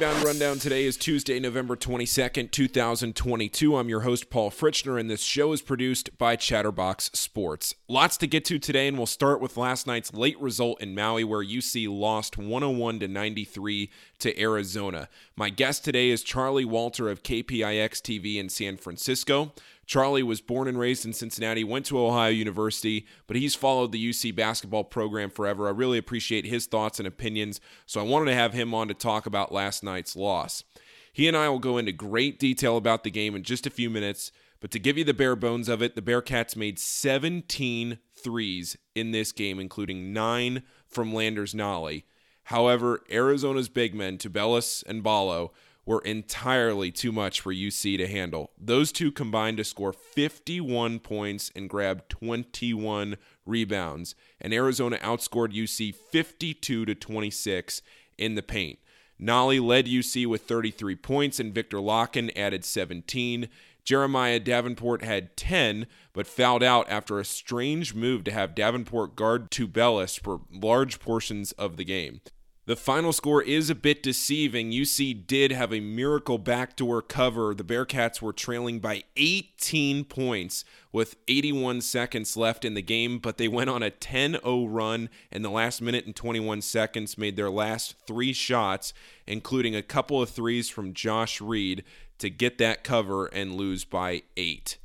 Rebound Rundown today is Tuesday, November 22nd, 2022. I'm your host, Paul Fritchner, and this show is produced by Chatterbox Sports. Lots to get to today, and we'll start with last night's late result in Maui, where UC lost 101 to 93 to Arizona. My guest today is Charlie Walter of KPIX TV in San Francisco. Charlie was born and raised in Cincinnati, went to Ohio University, but he's followed the UC basketball program forever. I really appreciate his thoughts and opinions, so I wanted to have him on to talk about last night's loss. He and I will go into great detail about the game in just a few minutes, but to give you the bare bones of it, the Bearcats made 17 threes in this game, including nine from Landers Nolley. However, Arizona's big men, Tubelis and Ballo, were entirely too much for UC to handle. Those two combined to score 51 points and grab 21 rebounds, and Arizona outscored UC 52 to 26 in the paint. Nolley led UC with 33 points, and Viktor Lakhin added 17. Jeremiah Davenport had 10, but fouled out after a strange move to have Davenport guard Tubelis for large portions of the game. The final score is a bit deceiving. UC did have a miracle backdoor cover. The Bearcats were trailing by 18 points with 81 seconds left in the game, but they went on a 10 0 run in the last minute and 21 seconds, made their last three shots, including a couple of threes from Josh Reed, to get that cover and lose by eight.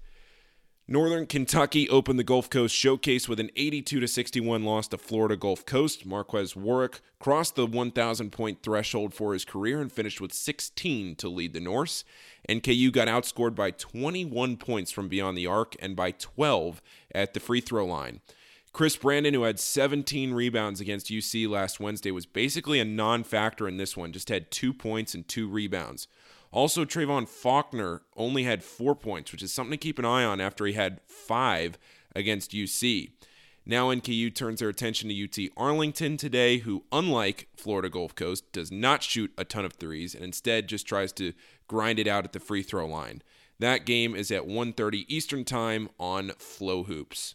Northern Kentucky opened the Gulf Coast Showcase with an 82 61 loss to Florida Gulf Coast. Marquez Warwick crossed the 1,000 point threshold for his career and finished with 16 to lead the Norse. NKU got outscored by 21 points from beyond the arc and by 12 at the free throw line. Chris Brandon, who had 17 rebounds against UC last Wednesday, was basically a non factor in this one, just had two points and two rebounds. Also, Trevon Faulkner only had four points, which is something to keep an eye on after he had five against UC. Now NKU turns their attention to UT Arlington today, who, unlike Florida Gulf Coast, does not shoot a ton of threes and instead just tries to grind it out at the free throw line. That game is at 1:30 Eastern Time on FloHoops.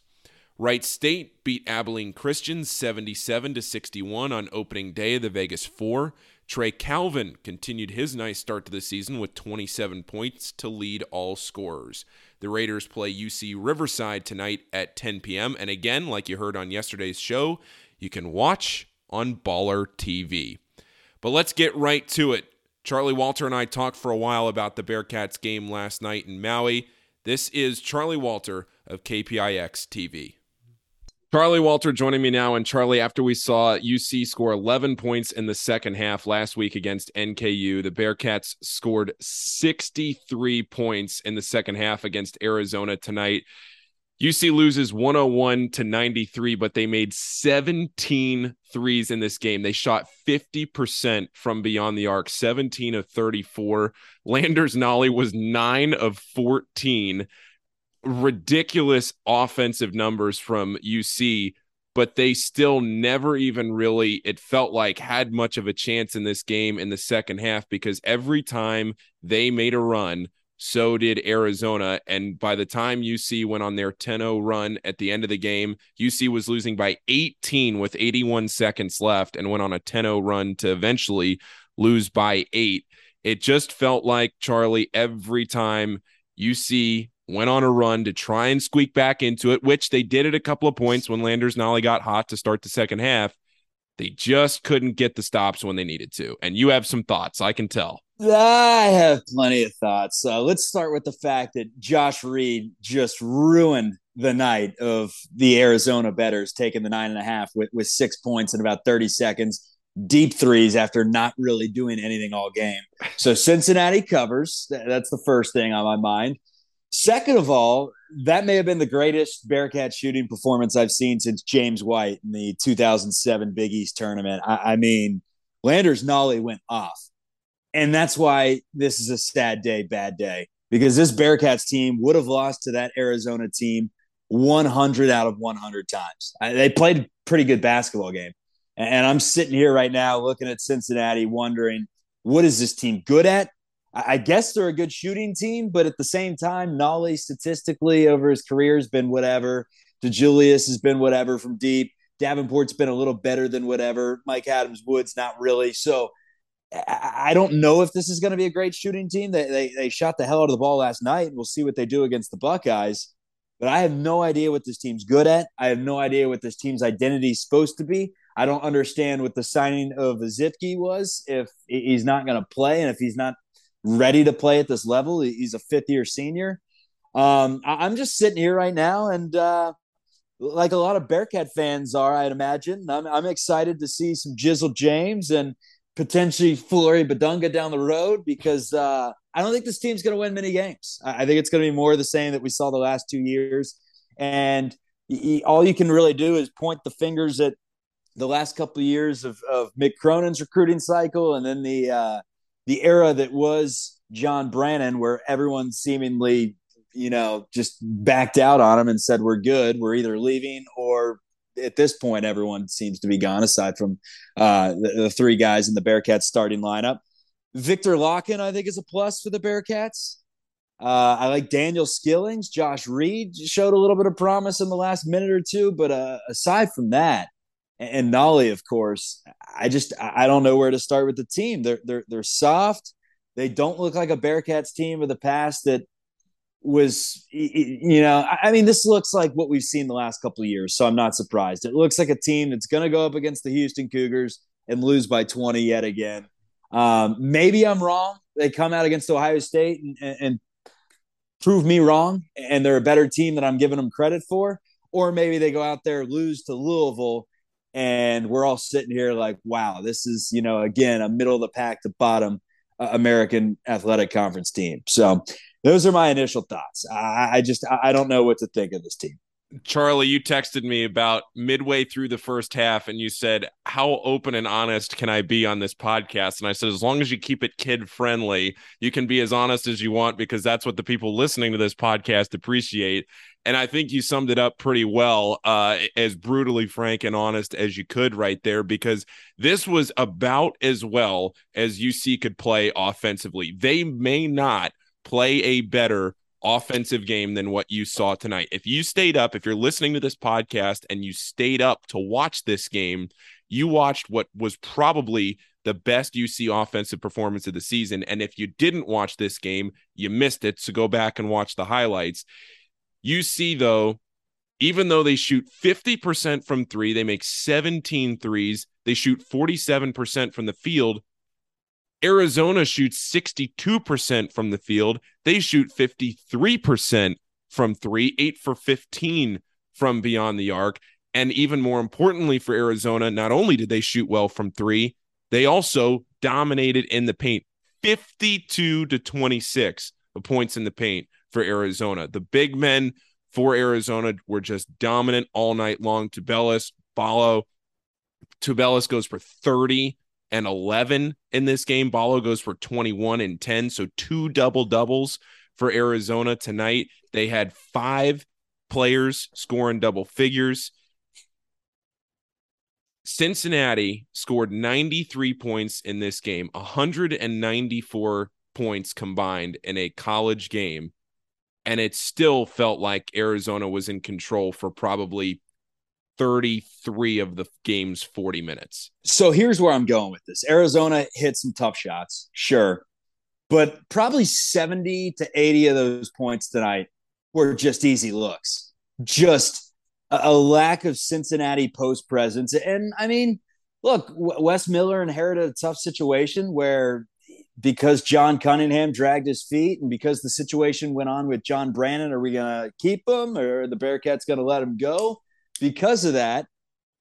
Wright State beat Abilene Christian 77 to 61 on opening day of the Vegas 4. Trey Calvin continued his nice start to the season with 27 points to lead all scorers. The Raiders play UC Riverside tonight at 10 p.m. And again, like you heard on yesterday's show, you can watch on Baller TV. But let's get right to it. Charlie Walter and I talked for a while about the Bearcats game last night in Maui. This is Charlie Walter of KPIX TV. Charlie Walter joining me now. And Charlie, after we saw UC score 11 points in the second half last week against NKU, the Bearcats scored 63 points in the second half against Arizona tonight. UC loses 101 to 93, but they made 17 threes in this game. They shot 50% from beyond the arc, 17 of 34. Landers Nolley was 9 of 14 ridiculous offensive numbers from UC, but they still never even really, it felt like, had much of a chance in this game in the second half because every time they made a run, so did Arizona. And by the time UC went on their 10 0 run at the end of the game, UC was losing by 18 with 81 seconds left and went on a 10 0 run to eventually lose by eight. It just felt like, Charlie, every time UC went on a run to try and squeak back into it, which they did at a couple of points when Landers Nolley got hot to start the second half. They just couldn't get the stops when they needed to. And you have some thoughts, I can tell. I have plenty of thoughts. Uh, let's start with the fact that Josh Reed just ruined the night of the Arizona betters taking the nine and a half with, with six points in about 30 seconds deep threes after not really doing anything all game. So Cincinnati covers. That's the first thing on my mind. Second of all, that may have been the greatest Bearcat shooting performance I've seen since James White in the 2007 Big East tournament. I, I mean, Landers Nolley went off. And that's why this is a sad day, bad day, because this Bearcats team would have lost to that Arizona team 100 out of 100 times. I, they played a pretty good basketball game. And I'm sitting here right now looking at Cincinnati, wondering what is this team good at? I guess they're a good shooting team, but at the same time, Nolley statistically over his career has been whatever. DeJulius has been whatever from deep. Davenport's been a little better than whatever. Mika Adams Woods, not really. So I don't know if this is going to be a great shooting team. They, they, they shot the hell out of the ball last night, we'll see what they do against the Buckeyes. But I have no idea what this team's good at. I have no idea what this team's identity is supposed to be. I don't understand what the signing of Ezikpe was. If he's not going to play, and if he's not ready to play at this level, he's a fifth year senior. Um, I'm just sitting here right now, and uh, like a lot of Bearcat fans are, I'd imagine. I'm, I'm excited to see some Jizzle James and potentially Flory Bidunga down the road because uh, I don't think this team's going to win many games. I think it's going to be more the same that we saw the last two years. And he, all you can really do is point the fingers at the last couple of years of, of Mick Cronin's recruiting cycle and then the uh, the era that was John Brannen, where everyone seemingly, you know, just backed out on him and said, we're good. We're either leaving or at this point, everyone seems to be gone aside from uh, the, the, three guys in the Bearcats starting lineup. Viktor Lakhin, I think, is a plus for the Bearcats. Uh, I like Daniel Skillings. Josh Reed showed a little bit of promise in the last minute or two, but uh, aside from that, and, and Nolley, of course, I just I don't know where to start with the team. They're they're they're soft. They don't look like a Bearcats team of the past that was you know i mean this looks like what we've seen the last couple of years so i'm not surprised it looks like a team that's going to go up against the houston cougars and lose by 20 yet again um, maybe i'm wrong they come out against ohio state and, and, and, prove me wrong and they're a better team than i'm giving them credit for or maybe they go out there lose to louisville and we're all sitting here like wow this is you know again a middle of the pack to bottom uh, american athletic conference team so those are my initial thoughts. I, I just I don't know what to think of this team. Charlie, you texted me about midway through the first half and you said, How open and honest can I be on this podcast? And I said, As long as you keep it kid friendly, you can be as honest as you want because that's what the people listening to this podcast appreciate. And I think you summed it up pretty well, uh, as brutally frank and honest as you could right there, because this was about as well as UC could play offensively. They may not play a better offensive game than what you saw tonight. If you stayed up, if you're listening to this podcast and you stayed up to watch this game, you watched what was probably the best UC offensive performance of the season. And if you didn't watch this game, you missed it. So go back and watch the highlights. UC, though, even though they shoot 50% from three, they make 17 threes, they shoot 47% from the field. Arizona shoots 62% from the field. They shoot 53% from three, eight for 15 from beyond the arc. And even more importantly for Arizona, not only did they shoot well from three, they also dominated in the paint 52 to 26 of points in the paint for Arizona. The big men for Arizona were just dominant all night long. Tubelis, Ballo, Tubelis goes for 30 and 11 in this game. Ballo goes for 21 and 10. So two double doubles for Arizona tonight. They had five players scoring double figures. Cincinnati scored 93 points in this game, 194 points combined in a college game. And it still felt like Arizona was in control for probably 33 of the game's 40 minutes. So here's where I'm going with this Arizona hit some tough shots, sure. But probably 70 to 80 of those points tonight were just easy looks. Just a, a lack of Cincinnati post presence. And I mean, look, Wes Miller inherited a tough situation where because John Cunningham dragged his feet and because the situation went on with John Brannen, are we going to keep him or the Bearcats going to let him go? because of that,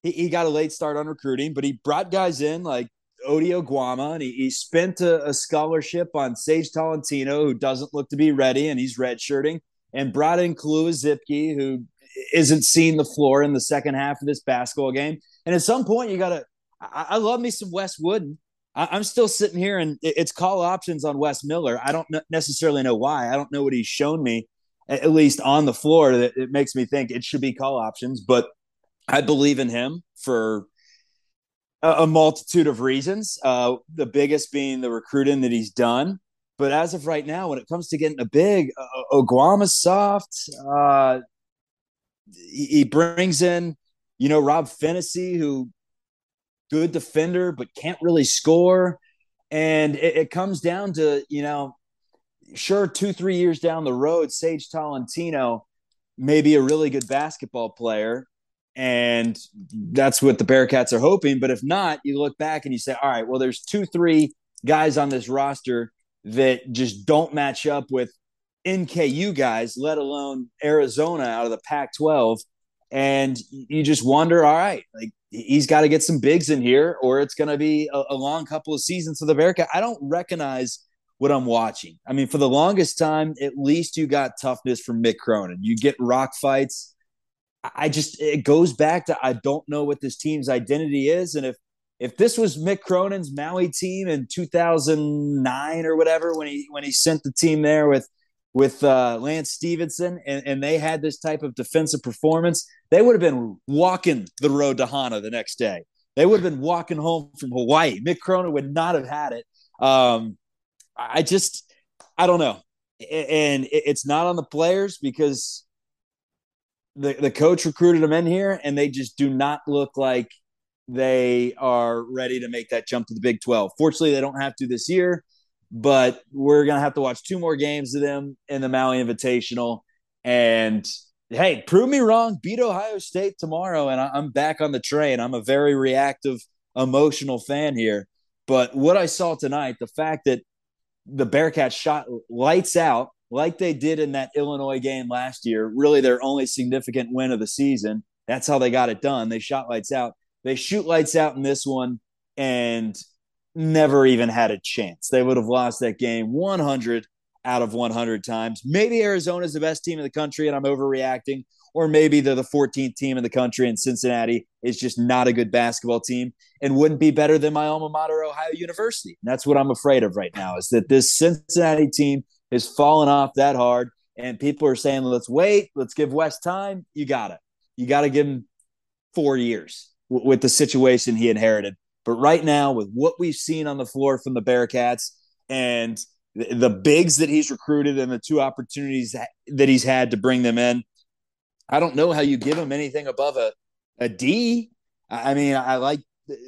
he, he got a late start on recruiting, but he brought guys in like Ody Oguama and he, he spent a, a, scholarship on Sage Tolentino, who doesn't look to be ready, and he's redshirting, and brought in Kalu Ezikpe, who isn't seeing the floor in the second half of this basketball game. And at some point, you got to. I, I, love me some Wes Wooden. I, am still sitting here, and it's call options on Wes Miller. I don't necessarily know why. I don't know what he's shown me at least on the floor, that it makes me think it should be call options. But I believe in him for a, multitude of reasons. Uh, the biggest being the recruiting that he's done. But as of right now, when it comes to getting a big, uh, soft. Uh, he, brings in, you know, Rob Phinisee, who good defender but can't really score. And it, it comes down to, you know, sure, two, three years down the road, Sage Tolentino may be a really good basketball player. And that's what the Bearcats are hoping. But if not, you look back and you say, all right, well, there's two, three guys on this roster that just don't match up with NKU guys, let alone Arizona out of the Pac 12. And you just wonder, all right, like he's got to get some bigs in here, or it's going to be a, a, long couple of seasons for the Bearcat. I don't recognize what I'm watching. I mean, for the longest time, at least you got toughness from Mick Cronin. You get rock fights. I just it goes back to I don't know what this team's identity is, and if if this was Mick Cronin's Maui team in 2009 or whatever when he when he sent the team there with with uh, Lance Stephenson and, and they had this type of defensive performance, they would have been walking the road to Hana the next day. They would have been walking home from Hawaii. Mick Cronin would not have had it. Um, I just, I don't know. And it's not on the players because the, the coach recruited them in here and they just do not look like they are ready to make that jump to the Big 12. Fortunately, they don't have to this year but we're gonna have to watch two more games of them in the Maui Invitational. And hey, prove me wrong. Beat Ohio State tomorrow, and I'm back on the train. I'm a very reactive, emotional fan here. But what I saw tonight, the fact that the Bearcats shot lights out like they did in that Illinois game last year, really their only significant win of the season. That's how they got it done. They shot lights out. They shoot lights out in this one, and never even had a chance. They would have lost that game 100 out of 100 times. Maybe Arizona is the best team in the country and I'm overreacting, or maybe they're the 14th team in the country and Cincinnati is just not a good basketball team and wouldn't be better than my alma mater, Ohio University. And that's what I'm afraid of right now is that this Cincinnati team has fallen off that hard. And people are saying, let's wait, let's give Wes time. You got it. You got to give him four years with the situation he inherited. But right now, with what we've seen on the floor from the Bearcats and the bigs that he's recruited and the two opportunities that he's had to bring them in, I don't know how you give him anything above a, a D. I mean, I like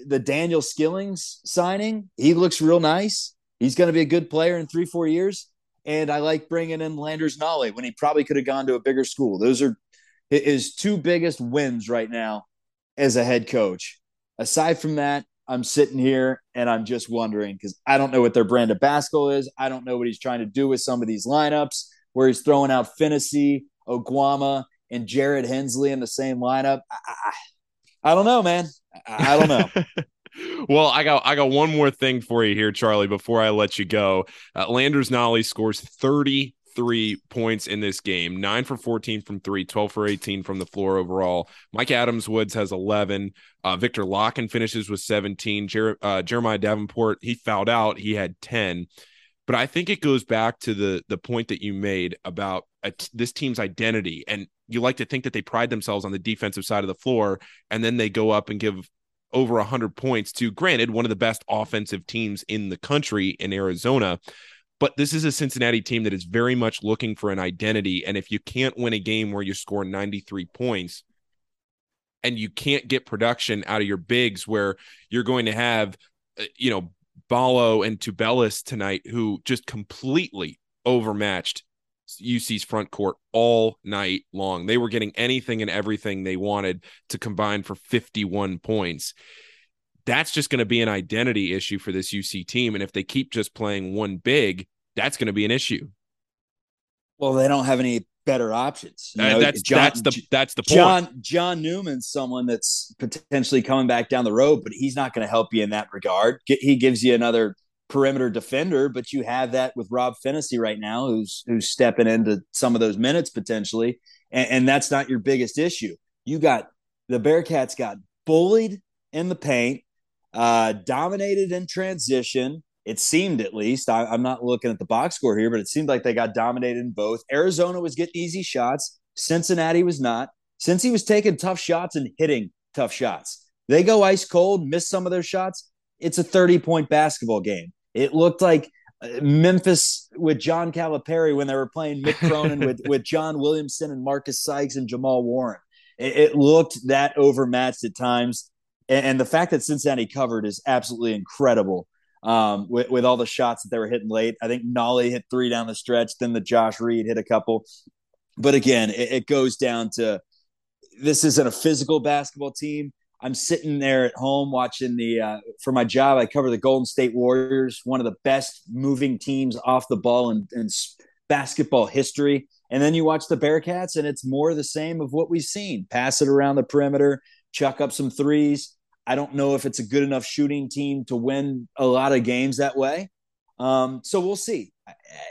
the Daniel Skillings signing. He looks real nice. He's going to be a good player in three, four years. And I like bringing in Landers Nolley when he probably could have gone to a bigger school. Those are his two biggest wins right now as a head coach. Aside from that, I'm sitting here and I'm just wondering because I don't know what their brand of basketball is. I don't know what he's trying to do with some of these lineups where he's throwing out Phinisee, Oguama, and Jared Hensley in the same lineup. I, I, I don't know, man. I, I don't know. well, I got I got one more thing for you here, Charlie. Before I let you go, uh, Landers Nolley scores 30 three points in this game, nine for 14 from three, 12 for 18 from the floor overall. Mika Adams Woods has 11. Uh, Viktor Lakhin finishes with 17. Jer- uh, Jeremiah Davenport, he fouled out. He had 10. But I think it goes back to the the point that you made about this team's identity. And you like to think that they pride themselves on the defensive side of the floor, and then they go up and give over 100 points to, granted, one of the best offensive teams in the country in Arizona. But this is a Cincinnati team that is very much looking for an identity. And if you can't win a game where you score 93 points and you can't get production out of your bigs, where you're going to have, uh, you know, Ballo and Tubelis tonight, who just completely overmatched UC's front court all night long. They were getting anything and everything they wanted to combine for 51 points that's just going to be an identity issue for this UC team. And if they keep just playing one big, that's going to be an issue. Well, they don't have any better options. You uh, know, that's John, that's the that's the point. John John Newman's someone that's potentially coming back down the road, but he's not going to help you in that regard. He gives you another perimeter defender, but you have that with Rob Phinisee right now, who's who's stepping into some of those minutes potentially, and, and that's not your biggest issue. You got the Bearcats got bullied in the paint uh, dominated in transition. It seemed at least. I, am not looking at the box score here, but it seemed like they got dominated in both. Arizona was getting easy shots. Cincinnati was not. Since he was taking tough shots and hitting tough shots, they go ice cold, miss some of their shots. It's a 30 point basketball game. It looked like uh, Memphis with John Calipari when they were playing Mick Cronin with, with John Williamson and Marcus Sikes and Jamual Warren. It, it looked that overmatched at times and, and the fact that Cincinnati covered is absolutely incredible. Um, with, with all the shots that they were hitting late. I think Nolley hit three down the stretch, then the Josh Reed hit a couple. But again, it, it goes down to this isn't a physical basketball team. I'm sitting there at home watching the uh, for my job. I cover the Golden State Warriors, one of the best moving teams off the ball in, in basketball history. And then you watch the Bearcats, and it's more the same of what we've seen: pass it around the perimeter, chuck up some threes. I don't know if it's a good enough shooting team to win a lot of games that way. Um, so we'll see.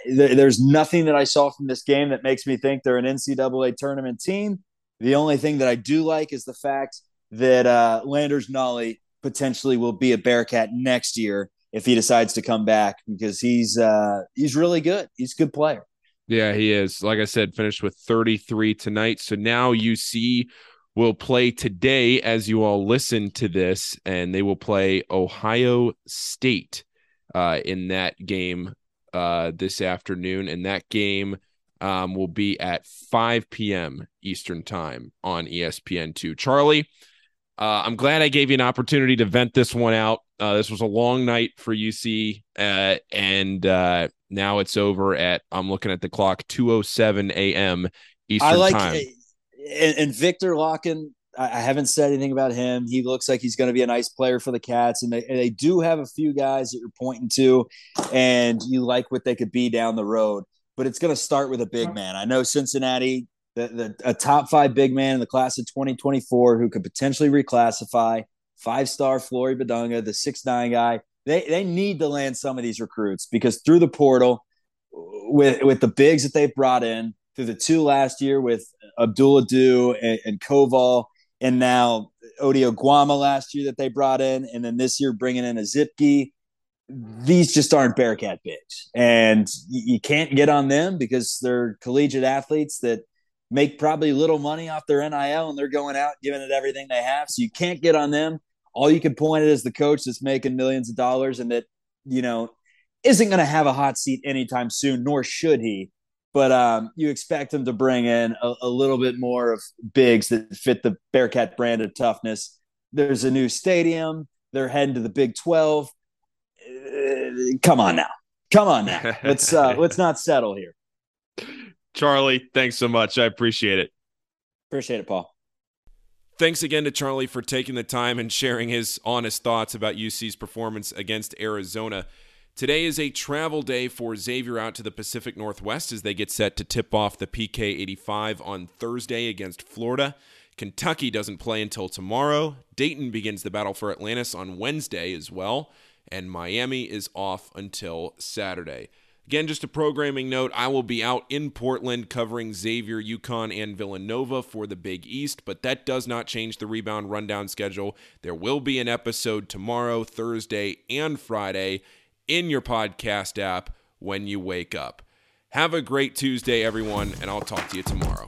There's nothing that I saw from this game that makes me think they're an NCAA tournament team. The only thing that I do like is the fact that uh, Landers Nolley potentially will be a Bearcat next year if he decides to come back because he's uh, he's really good. He's a good player. Yeah, he is. Like I said, finished with 33 tonight. So now UC will play today as you all listen to this, and they will play Ohio State uh, in that game uh, this afternoon. And that game um, will be at 5 p.m. Eastern Time on ESPN2. Charlie, uh, I'm glad I gave you an opportunity to vent this one out. Uh, this was a long night for UC, uh, and uh, now it's over at I'm looking at the clock 2:07 a.m. Eastern I like, time. And, and Viktor Lakhin, I haven't said anything about him. He looks like he's going to be a nice player for the Cats, and they, and they do have a few guys that you're pointing to, and you like what they could be down the road. But it's going to start with a big man. I know Cincinnati, the, the a top five big man in the class of 2024 who could potentially reclassify. Five star Flory Bidunga, the six nine guy. They they need to land some of these recruits because through the portal, with with the bigs that they've brought in, through the two last year with Abdul Ado and, and Koval, and now Ody Oguama last year that they brought in, and then this year bringing in Ezikpe. These just aren't Bearcat bigs, and you, you can't get on them because they're collegiate athletes that make probably little money off their NIL, and they're going out giving it everything they have. So you can't get on them. All you can point at is the coach that's making millions of dollars, and that you know isn't going to have a hot seat anytime soon, nor should he but um, you expect them to bring in a, a, little bit more of bigs that fit the Bearcat brand of toughness. There's a new stadium. They're heading to the Big Twelve. Uh, come on now, come on now. Let's uh, let's not settle here. Charlie, thanks so much. I appreciate it. Appreciate it, Paul. Thanks again to Charlie for taking the time and sharing his honest thoughts about UC's performance against Arizona. Today is a travel day for Xavier out to the Pacific Northwest as they get set to tip off the PK 85 on Thursday against Florida. Kentucky doesn't play until tomorrow. Dayton begins the battle for Atlantis on Wednesday as well. And Miami is off until Saturday. Again, just a programming note I will be out in Portland covering Xavier, UConn, and Villanova for the Big East, but that does not change the rebound rundown schedule. There will be an episode tomorrow, Thursday, and Friday in your podcast app when you wake up. Have a great Tuesday, everyone, and I'll talk to you tomorrow.